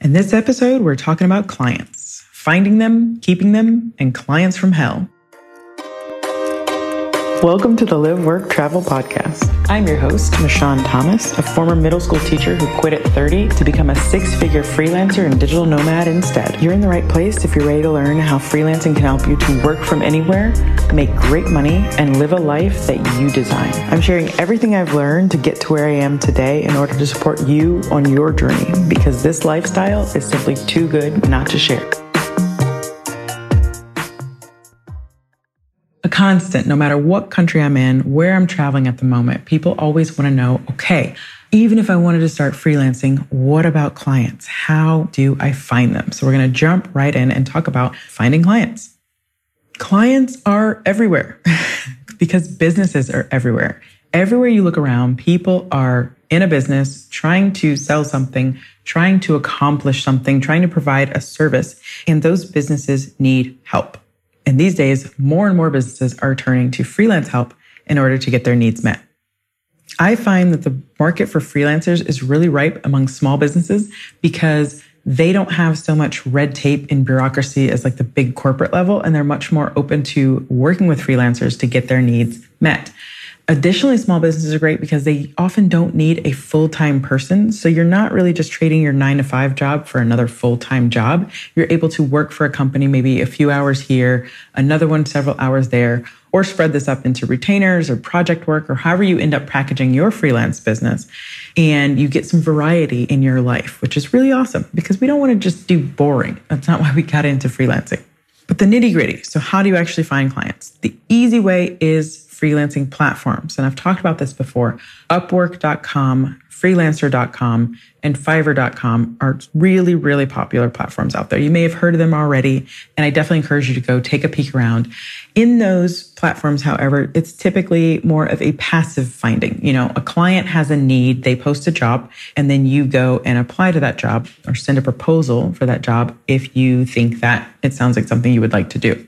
In this episode, we're talking about clients, finding them, keeping them, and clients from hell. Welcome to the Live, Work, Travel podcast. I'm your host, Michon Thomas, a former middle school teacher who quit at 30 to become a six figure freelancer and digital nomad instead. You're in the right place if you're ready to learn how freelancing can help you to work from anywhere, make great money, and live a life that you design. I'm sharing everything I've learned to get to where I am today in order to support you on your journey because this lifestyle is simply too good not to share. Constant, no matter what country I'm in, where I'm traveling at the moment. People always want to know, okay, even if I wanted to start freelancing, what about clients? How do I find them? So we're going to jump right in and talk about finding clients. Clients are everywhere because businesses are everywhere. Everywhere you look around, people are in a business trying to sell something, trying to accomplish something, trying to provide a service, and those businesses need help. And these days, more and more businesses are turning to freelance help in order to get their needs met. I find that the market for freelancers is really ripe among small businesses because they don't have so much red tape and bureaucracy as like the big corporate level, and they're much more open to working with freelancers to get their needs met. Additionally, small businesses are great because they often don't need a full time person. So you're not really just trading your nine to five job for another full time job. You're able to work for a company maybe a few hours here, another one several hours there, or spread this up into retainers or project work or however you end up packaging your freelance business. And you get some variety in your life, which is really awesome because we don't want to just do boring. That's not why we got into freelancing. But the nitty gritty. So, how do you actually find clients? The easy way is freelancing platforms. And I've talked about this before. Upwork.com, freelancer.com, and Fiverr.com are really, really popular platforms out there. You may have heard of them already, and I definitely encourage you to go take a peek around. In those platforms, however, it's typically more of a passive finding. You know, a client has a need, they post a job, and then you go and apply to that job or send a proposal for that job if you think that it sounds like something you would like to do.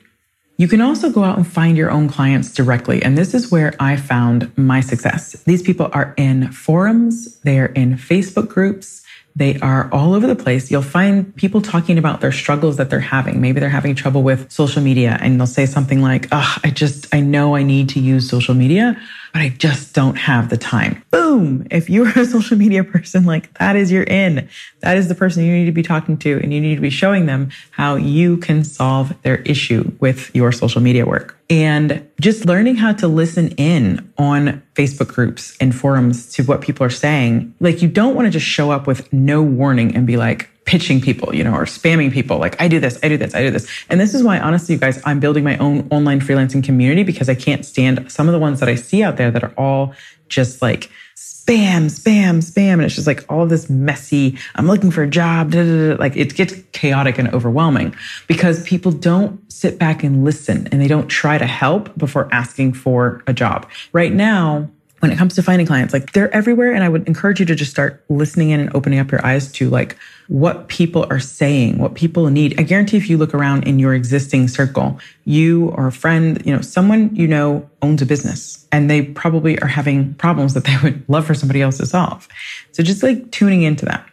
You can also go out and find your own clients directly. And this is where I found my success. These people are in forums, they are in Facebook groups, they are all over the place. You'll find people talking about their struggles that they're having. Maybe they're having trouble with social media and they'll say something like, oh, I just, I know I need to use social media, but I just don't have the time. Boom. If you're a social media person, like that is your in. That is the person you need to be talking to and you need to be showing them how you can solve their issue with your social media work. And just learning how to listen in on Facebook groups and forums to what people are saying. Like you don't want to just show up with no warning and be like, pitching people, you know, or spamming people like, I do this, I do this, I do this. And this is why, honestly, you guys, I'm building my own online freelancing community because I can't stand some of the ones that I see out there that are all just like spam, spam, spam. And it's just like all this messy, I'm looking for a job, da, da, da. like it gets chaotic and overwhelming because people don't sit back and listen and they don't try to help before asking for a job. Right now, when it comes to finding clients, like they're everywhere. And I would encourage you to just start listening in and opening up your eyes to like what people are saying, what people need. I guarantee if you look around in your existing circle, you or a friend, you know, someone you know owns a business and they probably are having problems that they would love for somebody else to solve. So just like tuning into that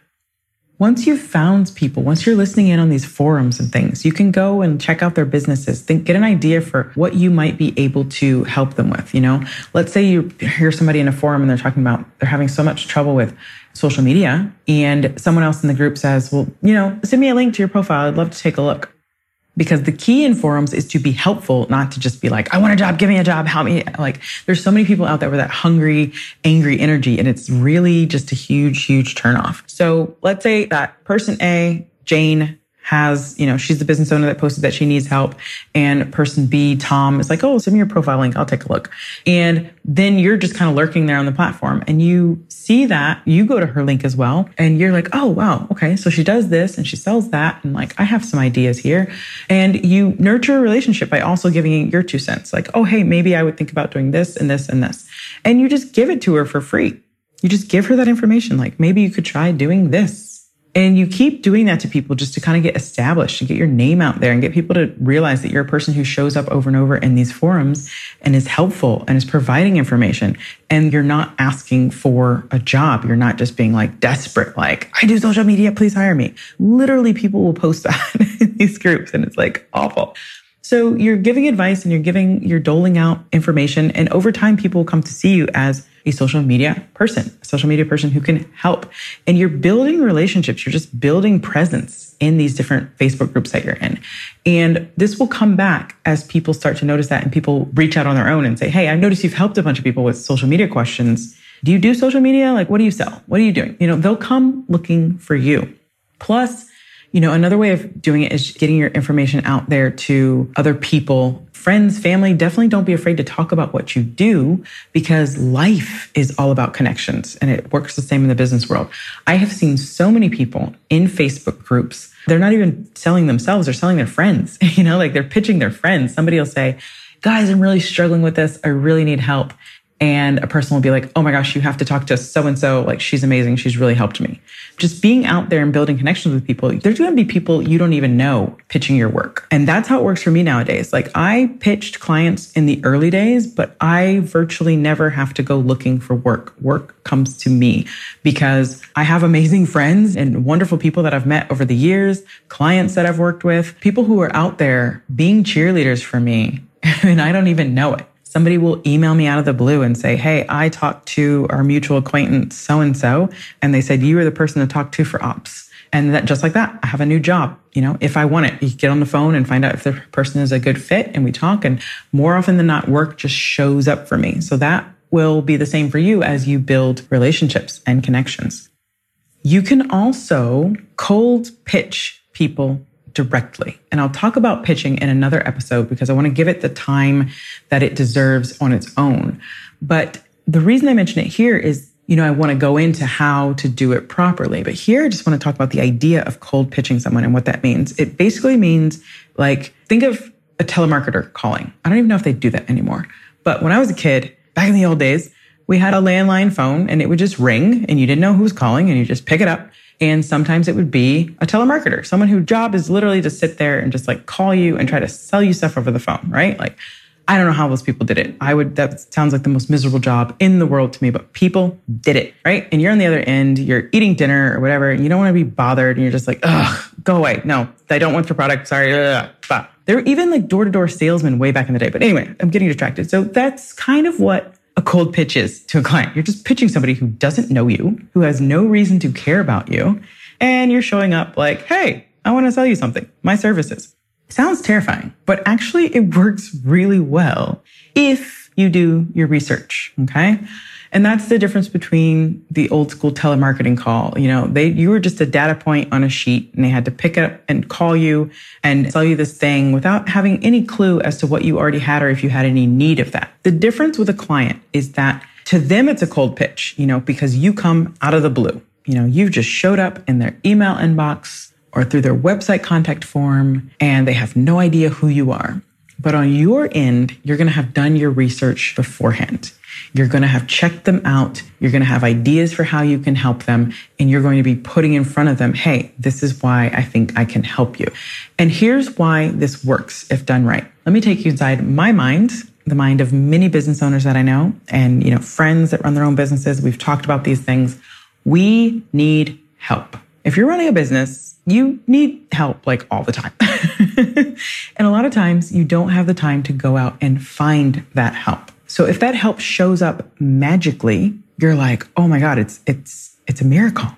once you've found people, once you're listening in on these forums and things, you can go and check out their businesses, think, get an idea for what you might be able to help them with. You know, let's say you hear somebody in a forum and they're talking about they're having so much trouble with social media and someone else in the group says, well, you know, send me a link to your profile. I'd love to take a look because the key in forums is to be helpful, not to just be like, I want a job, give me a job, help me. Like there's so many people out there with that hungry, angry energy. And it's really just a huge, huge turnoff. So let's say that person A, Jane, has, you know, she's the business owner that posted that she needs help. And person B, Tom, is like, oh, send me your profile link. I'll take a look. And then you're just kind of lurking there on the platform and you see that you go to her link as well. And you're like, oh, wow. Okay. So she does this and she sells that. And like, I have some ideas here. And you nurture a relationship by also giving your two cents. Like, oh, hey, maybe I would think about doing this and this and this. And you just give it to her for free. You just give her that information. Like, maybe you could try doing this And you keep doing that to people just to kind of get established and get your name out there and get people to realize that you're a person who shows up over and over in these forums and is helpful and is providing information. And you're not asking for a job. You're not just being like desperate, like, I do social media, please hire me. Literally, people will post that in these groups and it's like awful. So you're giving advice and you're giving, you're doling out information. And over time, people come to see you as a social media person, a social media person who can help. And you're building relationships. You're just building presence in these different Facebook groups that you're in. And this will come back as people start to notice that and people reach out on their own and say, Hey, I've noticed you've helped a bunch of people with social media questions. Do you do social media? Like, what do you sell? What are you doing? You know, they'll come looking for you. Plus, you know, another way of doing it is getting your information out there to other people, friends, family. Definitely don't be afraid to talk about what you do because life is all about connections and it works the same in the business world. I have seen so many people in Facebook groups. They're not even selling themselves, they're selling their friends. You know, like they're pitching their friends. Somebody will say, guys, I'm really struggling with this. I really need help and a person will be like, oh my gosh, you have to talk to so and so. Like, she's amazing. She's really helped me. Just being out there and building connections with people, there's going to be people you don't even know pitching your work. And that's how it works for me nowadays. Like, I pitched clients in the early days, but I virtually never have to go looking for work. Work comes to me because I have amazing friends and wonderful people that I've met over the years, clients that I've worked with, people who are out there being cheerleaders for me. And I don't even know it somebody will email me out of the blue and say, Hey, I talked to our mutual acquaintance so and so, and they said, You are the person to talk to for ops. And that just like that, I have a new job. You know, if I want it, you get on the phone and find out if the person is a good fit and we talk. And more often than not, work just shows up for me. So that will be the same for you as you build relationships and connections. You can also cold pitch people directly. And I'll talk about pitching in another episode because I want to give it the time that it deserves on its own. But the reason I mention it here is, you know, I want to go into how to do it properly. But here I just want to talk about the idea of cold pitching someone and what that means. It basically means like, think of a telemarketer calling. I don't even know if they do that anymore. But when I was a kid, back in the old days, we had a landline phone and it would just ring and you didn't know who was calling and you just pick it up and sometimes it would be a telemarketer, someone whose job is literally to sit there and just like call you and try to sell you stuff over the phone, right? Like, I don't know how those people did it. I would, that sounds like the most miserable job in the world to me, but people did it, right? And you're on the other end, you're eating dinner or whatever, and you don't want to be bothered and you're just like, ugh, go away. No, I don't want your product. Sorry. But there were even like door to door salesmen way back in the day. But anyway, I'm getting distracted. So that's kind of what a cold pitch is to a client. You're just pitching somebody who doesn't know you, who has no reason to care about you. And you're showing up like, Hey, I want to sell you something, my services. Sounds terrifying, but actually it works really well if you do your research. Okay. And that's the difference between the old school telemarketing call. You know, they, you were just a data point on a sheet and they had to pick up and call you and sell you this thing without having any clue as to what you already had or if you had any need of that. The difference with a client is that to them, it's a cold pitch, you know, because you come out of the blue. You know, you've just showed up in their email inbox or through their website contact form and they have no idea who you are. But on your end, you're going to have done your research beforehand. You're going to have checked them out. You're going to have ideas for how you can help them. And you're going to be putting in front of them, Hey, this is why I think I can help you. And here's why this works if done right. Let me take you inside my mind, the mind of many business owners that I know and, you know, friends that run their own businesses. We've talked about these things. We need help. If you're running a business, you need help like all the time. and a lot of times you don't have the time to go out and find that help. So if that help shows up magically, you're like, oh my God, it's, it's, it's a miracle.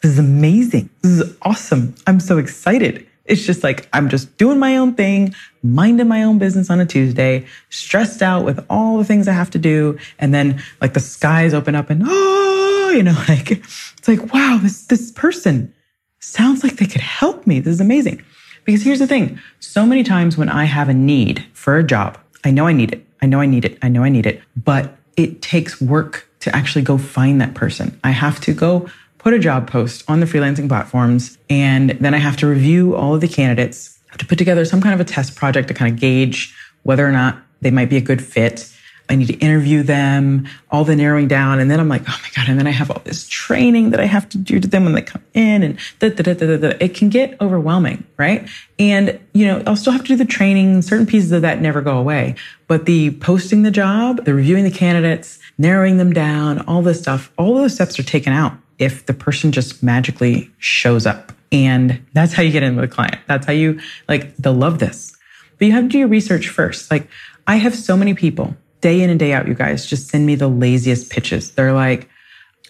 This is amazing. This is awesome. I'm so excited. It's just like, I'm just doing my own thing, minding my own business on a Tuesday, stressed out with all the things I have to do. And then like the skies open up and, oh, you know, like, it's like, wow, this, this person sounds like they could help me. This is amazing. Because here's the thing. So many times when I have a need for a job, I know I need it. I know I need it. I know I need it, but it takes work to actually go find that person. I have to go put a job post on the freelancing platforms and then I have to review all of the candidates. I have to put together some kind of a test project to kind of gauge whether or not they might be a good fit. I need to interview them, all the narrowing down. And then I'm like, oh my God. And then I have all this training that I have to do to them when they come in and da, da, da, da, da. it can get overwhelming, right? And, you know, I'll still have to do the training. Certain pieces of that never go away, but the posting the job, the reviewing the candidates, narrowing them down, all this stuff, all those steps are taken out if the person just magically shows up. And that's how you get in with a client. That's how you like, they'll love this. But you have to do your research first. Like I have so many people day in and day out, you guys just send me the laziest pitches. They're like,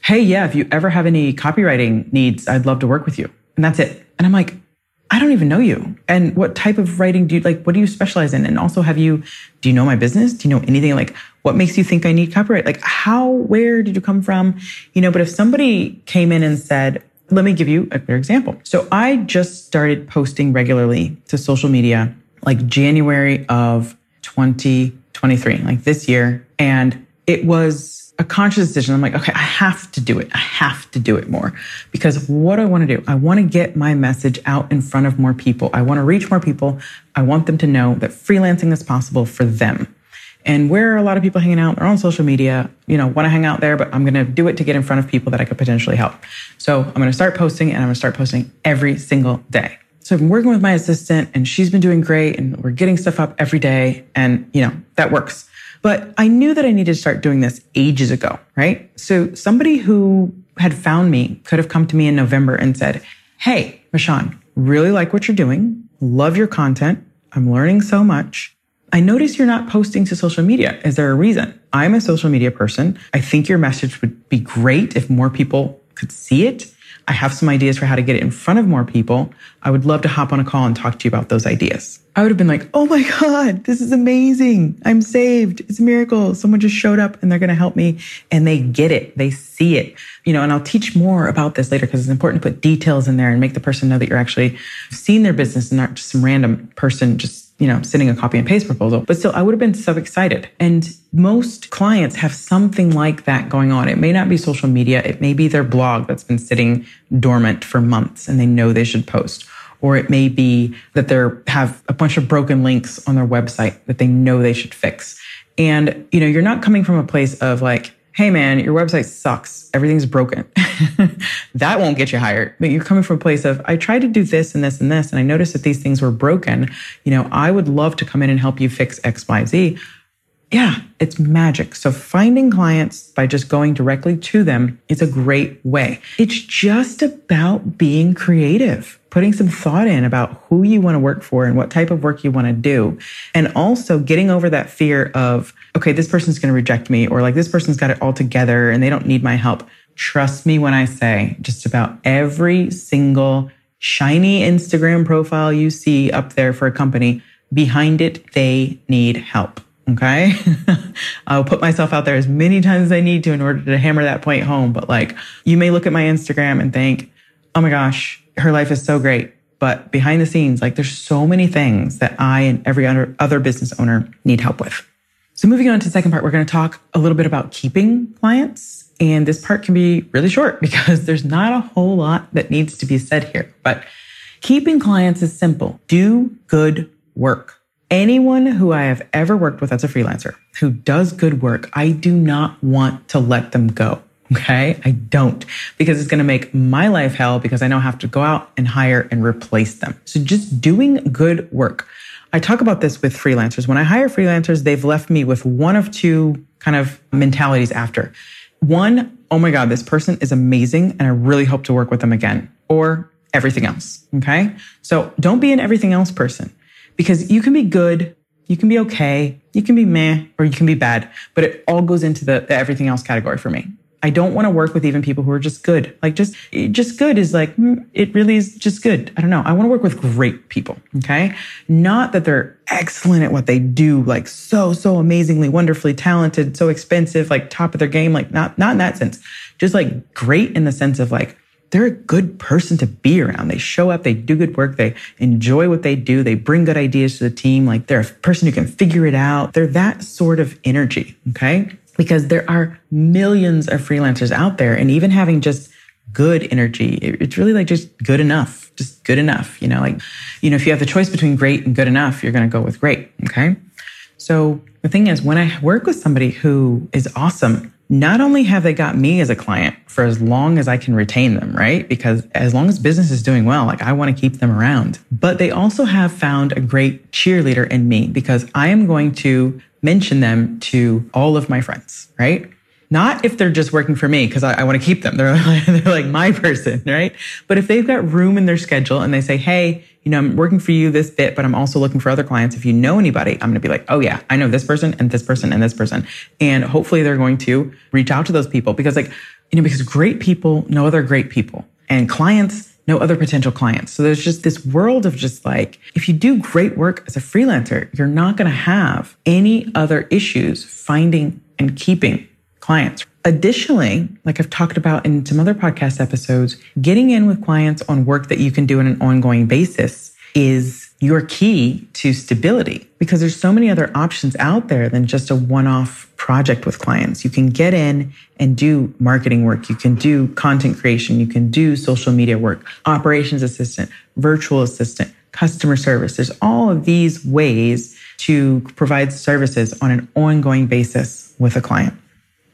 Hey, yeah, if you ever have any copywriting needs, I'd love to work with you. And that's it. And I'm like, I don't even know you. And what type of writing do you like? What do you specialize in? And also, have you, do you know my business? Do you know anything? Like, what makes you think I need copyright? Like, how, where did you come from? You know, but if somebody came in and said, let me give you a clear example. So I just started posting regularly to social media like January of 2023, like this year. And it was a conscious decision. I'm like, okay, I have to do it. I have to do it more because what I want to do, I want to get my message out in front of more people. I want to reach more people. I want them to know that freelancing is possible for them. And where are a lot of people hanging out? They're on social media. You know, want to hang out there, but I'm going to do it to get in front of people that I could potentially help. So I'm going to start posting and I'm going to start posting every single day. So I've been working with my assistant and she's been doing great and we're getting stuff up every day. And, you know, that works. But I knew that I needed to start doing this ages ago, right? So somebody who had found me could have come to me in November and said, Hey, Rashawn, really like what you're doing. Love your content. I'm learning so much. I notice you're not posting to social media. Is there a reason? I'm a social media person. I think your message would be great if more people could see it. I have some ideas for how to get it in front of more people. I would love to hop on a call and talk to you about those ideas. I would have been like, oh my God, this is amazing. I'm saved. It's a miracle. Someone just showed up and they're going to help me and they get it. They see it, you know, and I'll teach more about this later because it's important to put details in there and make the person know that you're actually seeing their business and not just some random person just you know, sending a copy and paste proposal. But still, I would have been so excited. And most clients have something like that going on. It may not be social media. It may be their blog that's been sitting dormant for months and they know they should post. Or it may be that they have a bunch of broken links on their website that they know they should fix. And, you know, you're not coming from a place of like, hey man, your website sucks. Everything's broken. that won't get you hired. But you're coming from a place of, I tried to do this and this and this, and I noticed that these things were broken. You know, I would love to come in and help you fix X, Y, Z. Yeah, it's magic. So finding clients by just going directly to them is a great way. It's just about being creative, putting some thought in about who you want to work for and what type of work you want to do. And also getting over that fear of, okay, this person's going to reject me or like this person's got it all together and they don't need my help. Trust me when I say just about every single shiny Instagram profile you see up there for a company, behind it, they need help. Okay. I'll put myself out there as many times as I need to in order to hammer that point home. But like, you may look at my Instagram and think, oh my gosh, her life is so great. But behind the scenes, like there's so many things that I and every other, business owner need help with. So moving on to the second part, we're going to talk a little bit about keeping clients. And this part can be really short because there's not a whole lot that needs to be said here. But keeping clients is simple. Do good work. Anyone who I have ever worked with as a freelancer who does good work, I do not want to let them go. Okay. I don't because it's going to make my life hell because I now have to go out and hire and replace them. So just doing good work. I talk about this with freelancers. When I hire freelancers, they've left me with one of two kind of mentalities after. One, oh my God, this person is amazing and I really hope to work with them again. Or everything else. Okay. So don't be an everything else person because you can be good, you can be okay, you can be meh, or you can be bad, but it all goes into the, the everything else category for me. I don't want to work with even people who are just good. Like just, just good is like, mm, it really is just good. I don't know. I want to work with great people. Okay. Not that they're excellent at what they do, like so, so amazingly, wonderfully talented, so expensive, like top of their game. Like not, not in that sense. Just like great in the sense of like, they're a good person to be around. They show up, they do good work, they enjoy what they do, they bring good ideas to the team. Like they're a person who can figure it out. They're that sort of energy. Okay. Because there are millions of freelancers out there and even having just good energy, it's really like just good enough, just good enough. You know, like, you know, if you have the choice between great and good enough, you're going to go with great. Okay. So The thing is, when I work with somebody who is awesome, not only have they got me as a client for as long as I can retain them, right? Because as long as business is doing well, like I want to keep them around, but they also have found a great cheerleader in me because I am going to mention them to all of my friends, right? Not if they're just working for me because I, I want to keep them. They're like, they're like my person, right? But if they've got room in their schedule and they say, Hey, you know, I'm working for you this bit, but I'm also looking for other clients. If you know anybody, I'm going to be like, Oh yeah, I know this person and this person and this person. And hopefully they're going to reach out to those people because like, you know, because great people know other great people and clients know other potential clients. So there's just this world of just like, if you do great work as a freelancer, you're not going to have any other issues finding and keeping clients. Additionally, like I've talked about in some other podcast episodes, getting in with clients on work that you can do on an ongoing basis is your key to stability because there's so many other options out there than just a one-off project with clients. You can get in and do marketing work. You can do content creation. You can do social media work, operations assistant, virtual assistant, customer service. There's all of these ways to provide services on an ongoing basis with a client.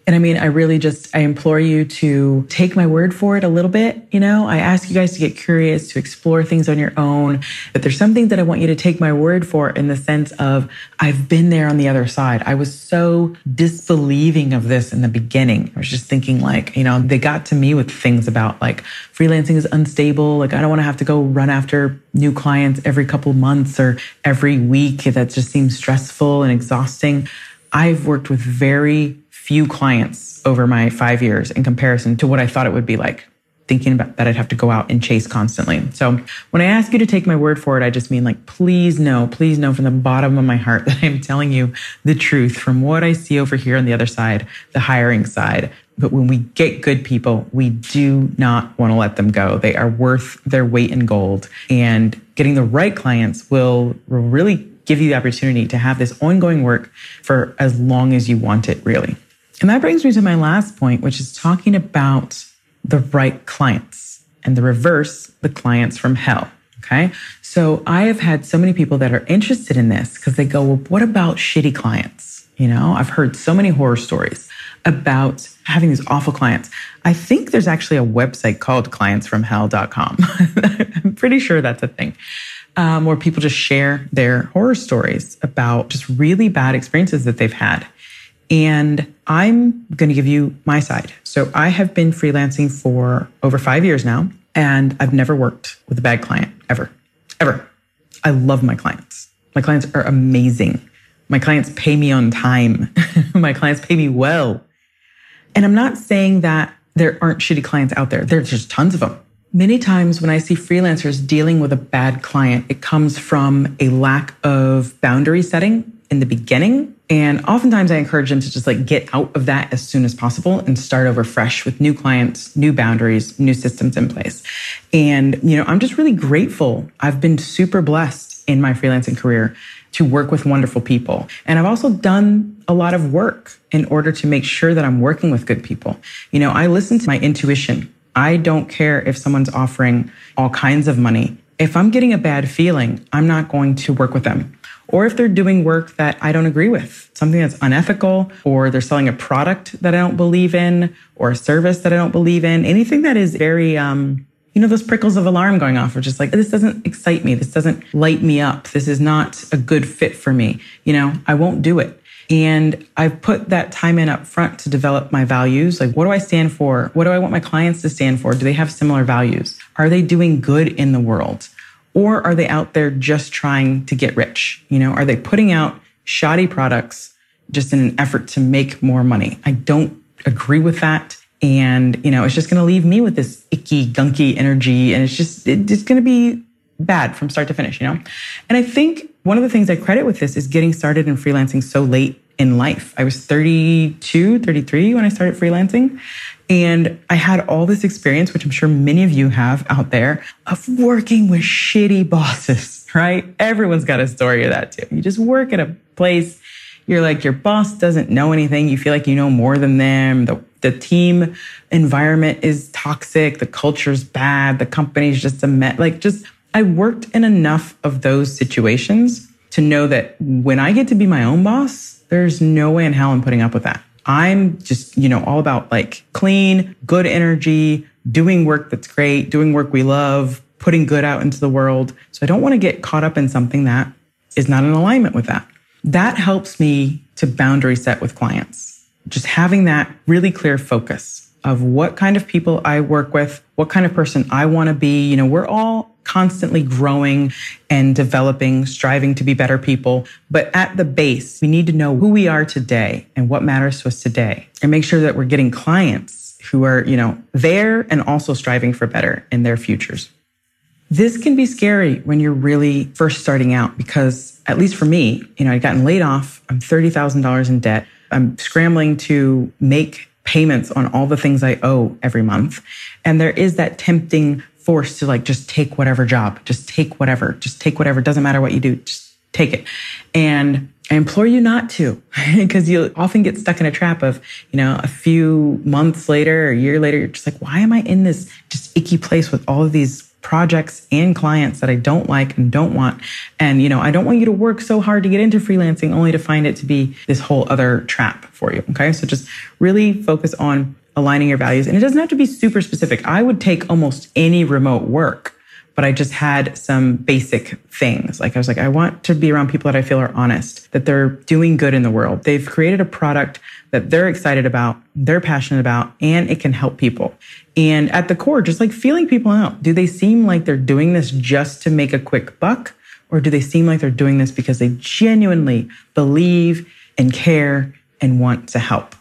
And I mean, I really just, I implore you to take my word for it a little bit. You know, I ask you guys to get curious, to explore things on your own. But there's something that I want you to take my word for in the sense of I've been there on the other side. I was so disbelieving of this in the beginning. I was just thinking like, you know, they got to me with things about like freelancing is unstable. Like I don't want to have to go run after new clients every couple months or every week. That just seems stressful and exhausting. I've worked with very few clients over my five years in comparison to what I thought it would be like thinking about that I'd have to go out and chase constantly. So when I ask you to take my word for it, I just mean like, please know, please know from the bottom of my heart that I'm telling you the truth from what I see over here on the other side, the hiring side. But when we get good people, we do not want to let them go. They are worth their weight in gold and getting the right clients will, will really give you the opportunity to have this ongoing work for as long as you want it, really. And that brings me to my last point, which is talking about the right clients and the reverse, the clients from hell. Okay. So I have had so many people that are interested in this because they go, well, what about shitty clients? You know, I've heard so many horror stories about having these awful clients. I think there's actually a website called clientsfromhell.com. I'm pretty sure that's a thing. Um, where people just share their horror stories about just really bad experiences that they've had. And I'm going to give you my side. So I have been freelancing for over five years now, and I've never worked with a bad client ever, ever. I love my clients. My clients are amazing. My clients pay me on time. my clients pay me well. And I'm not saying that there aren't shitty clients out there. There's just tons of them. Many times when I see freelancers dealing with a bad client, it comes from a lack of boundary setting in the beginning and oftentimes I encourage them to just like get out of that as soon as possible and start over fresh with new clients, new boundaries, new systems in place. And, you know, I'm just really grateful. I've been super blessed in my freelancing career to work with wonderful people. And I've also done a lot of work in order to make sure that I'm working with good people. You know, I listen to my intuition. I don't care if someone's offering all kinds of money. If I'm getting a bad feeling, I'm not going to work with them or if they're doing work that I don't agree with, something that's unethical, or they're selling a product that I don't believe in, or a service that I don't believe in, anything that is very, um, you know, those prickles of alarm going off are just like, this doesn't excite me. This doesn't light me up. This is not a good fit for me. You know, I won't do it. And I've put that time in up front to develop my values. Like, what do I stand for? What do I want my clients to stand for? Do they have similar values? Are they doing good in the world? Or are they out there just trying to get rich? You know, are they putting out shoddy products just in an effort to make more money? I don't agree with that. And, you know, it's just going to leave me with this icky, gunky energy. And it's just, it's going to be bad from start to finish, you know? And I think one of the things I credit with this is getting started in freelancing so late in life. I was 32, 33 when I started freelancing. And I had all this experience, which I'm sure many of you have out there, of working with shitty bosses, right? Everyone's got a story of that too. You just work at a place, you're like, your boss doesn't know anything. You feel like you know more than them. The, the team environment is toxic. The culture's bad. The company's just a mess. Like, just, I worked in enough of those situations to know that when I get to be my own boss, There's no way in hell I'm putting up with that. I'm just, you know, all about like clean, good energy, doing work that's great, doing work we love, putting good out into the world. So I don't want to get caught up in something that is not in alignment with that. That helps me to boundary set with clients. Just having that really clear focus of what kind of people I work with, what kind of person I want to be. You know, we're all constantly growing and developing, striving to be better people. But at the base, we need to know who we are today and what matters to us today and make sure that we're getting clients who are, you know, there and also striving for better in their futures. This can be scary when you're really first starting out because at least for me, you know, I'd gotten laid off. I'm $30,000 in debt. I'm scrambling to make payments on all the things I owe every month. And there is that tempting force to like just take whatever job, just take whatever, just take whatever. Doesn't matter what you do, just take it. And I implore you not to, because you'll often get stuck in a trap of, you know, a few months later a year later, you're just like, why am I in this just icky place with all of these projects and clients that I don't like and don't want. And, you know, I don't want you to work so hard to get into freelancing only to find it to be this whole other trap for you. Okay. So just really focus on aligning your values. And it doesn't have to be super specific. I would take almost any remote work, but I just had some basic things. Like I was like, I want to be around people that I feel are honest, that they're doing good in the world. They've created a product that they're excited about, they're passionate about, and it can help people. And at the core, just like feeling people out. Do they seem like they're doing this just to make a quick buck? Or do they seem like they're doing this because they genuinely believe and care and want to help?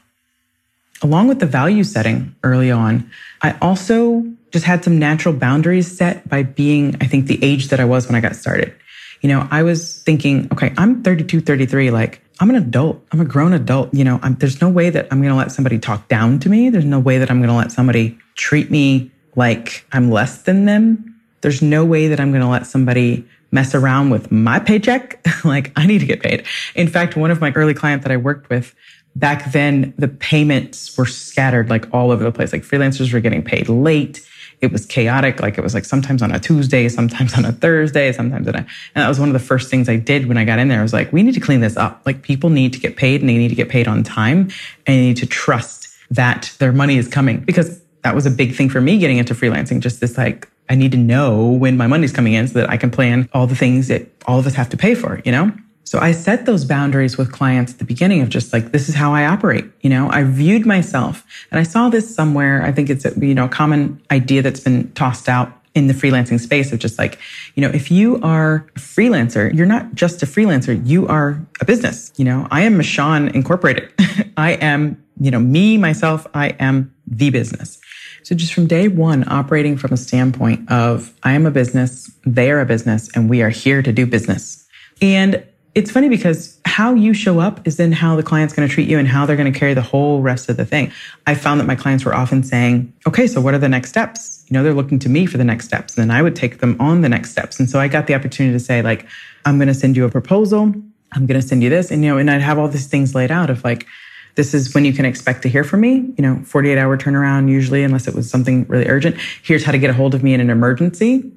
Along with the value setting early on, I also just had some natural boundaries set by being, I think, the age that I was when I got started. You know, I was thinking, okay, I'm 32, 33. Like, I'm an adult. I'm a grown adult. You know, I'm, there's no way that I'm going to let somebody talk down to me. There's no way that I'm going to let somebody treat me like I'm less than them. There's no way that I'm going to let somebody mess around with my paycheck. like I need to get paid. In fact, one of my early clients that I worked with back then, the payments were scattered like all over the place. Like freelancers were getting paid late it was chaotic. Like it was like sometimes on a Tuesday, sometimes on a Thursday, sometimes on a, and that was one of the first things I did when I got in there. I was like, we need to clean this up. Like people need to get paid and they need to get paid on time and they need to trust that their money is coming because that was a big thing for me getting into freelancing. Just this like, I need to know when my money's coming in so that I can plan all the things that all of us have to pay for, you know? So I set those boundaries with clients at the beginning of just like, this is how I operate. You know, I viewed myself and I saw this somewhere. I think it's a, you know, a common idea that's been tossed out in the freelancing space of just like, you know, if you are a freelancer, you're not just a freelancer, you are a business. You know, I am Michon Incorporated. I am, you know, me, myself, I am the business. So just from day one, operating from a standpoint of I am a business, they are a business, and we are here to do business. And it's funny because how you show up is then how the client's going to treat you and how they're going to carry the whole rest of the thing. I found that my clients were often saying, okay, so what are the next steps? You know, they're looking to me for the next steps. And then I would take them on the next steps. And so I got the opportunity to say, like, I'm going to send you a proposal. I'm going to send you this. And, you know, and I'd have all these things laid out of like, this is when you can expect to hear from me, you know, 48 hour turnaround usually, unless it was something really urgent. Here's how to get a hold of me in an emergency.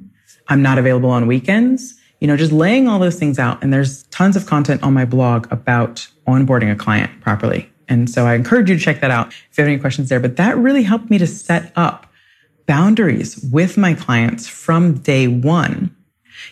I'm not available on weekends you know, just laying all those things out. And there's tons of content on my blog about onboarding a client properly. And so I encourage you to check that out if you have any questions there. But that really helped me to set up boundaries with my clients from day one.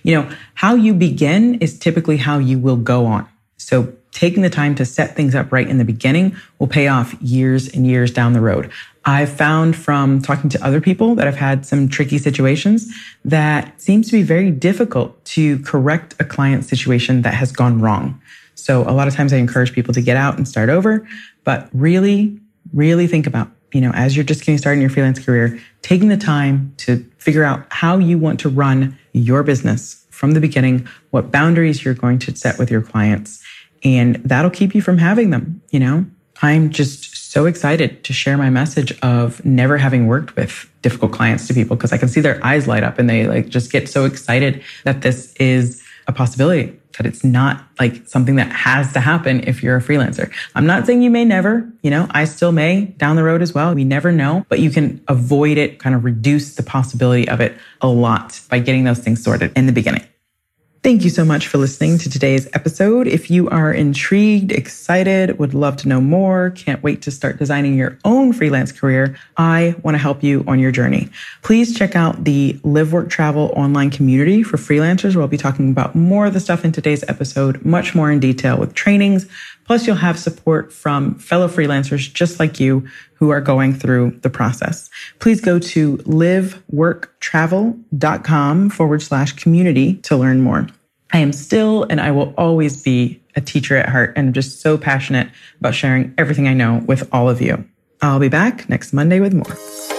You know, how you begin is typically how you will go on. So taking the time to set things up right in the beginning will pay off years and years down the road. I've found from talking to other people that have had some tricky situations that seems to be very difficult to correct a client situation that has gone wrong. So a lot of times I encourage people to get out and start over, but really, really think about, you know, as you're just getting started in your freelance career, taking the time to figure out how you want to run your business from the beginning, what boundaries you're going to set with your clients and that'll keep you from having them. You know, I'm just so excited to share my message of never having worked with difficult clients to people because I can see their eyes light up and they like just get so excited that this is a possibility that it's not like something that has to happen if you're a freelancer. I'm not saying you may never, you know, I still may down the road as well. We never know, but you can avoid it, kind of reduce the possibility of it a lot by getting those things sorted in the beginning. Thank you so much for listening to today's episode. If you are intrigued, excited, would love to know more, can't wait to start designing your own freelance career, I want to help you on your journey. Please check out the Live Work Travel online community for freelancers. We'll be talking about more of the stuff in today's episode, much more in detail with trainings. Plus, you'll have support from fellow freelancers just like you who are going through the process. Please go to liveworktravel.com forward slash community to learn more. I am still and I will always be a teacher at heart and I'm just so passionate about sharing everything I know with all of you. I'll be back next Monday with more.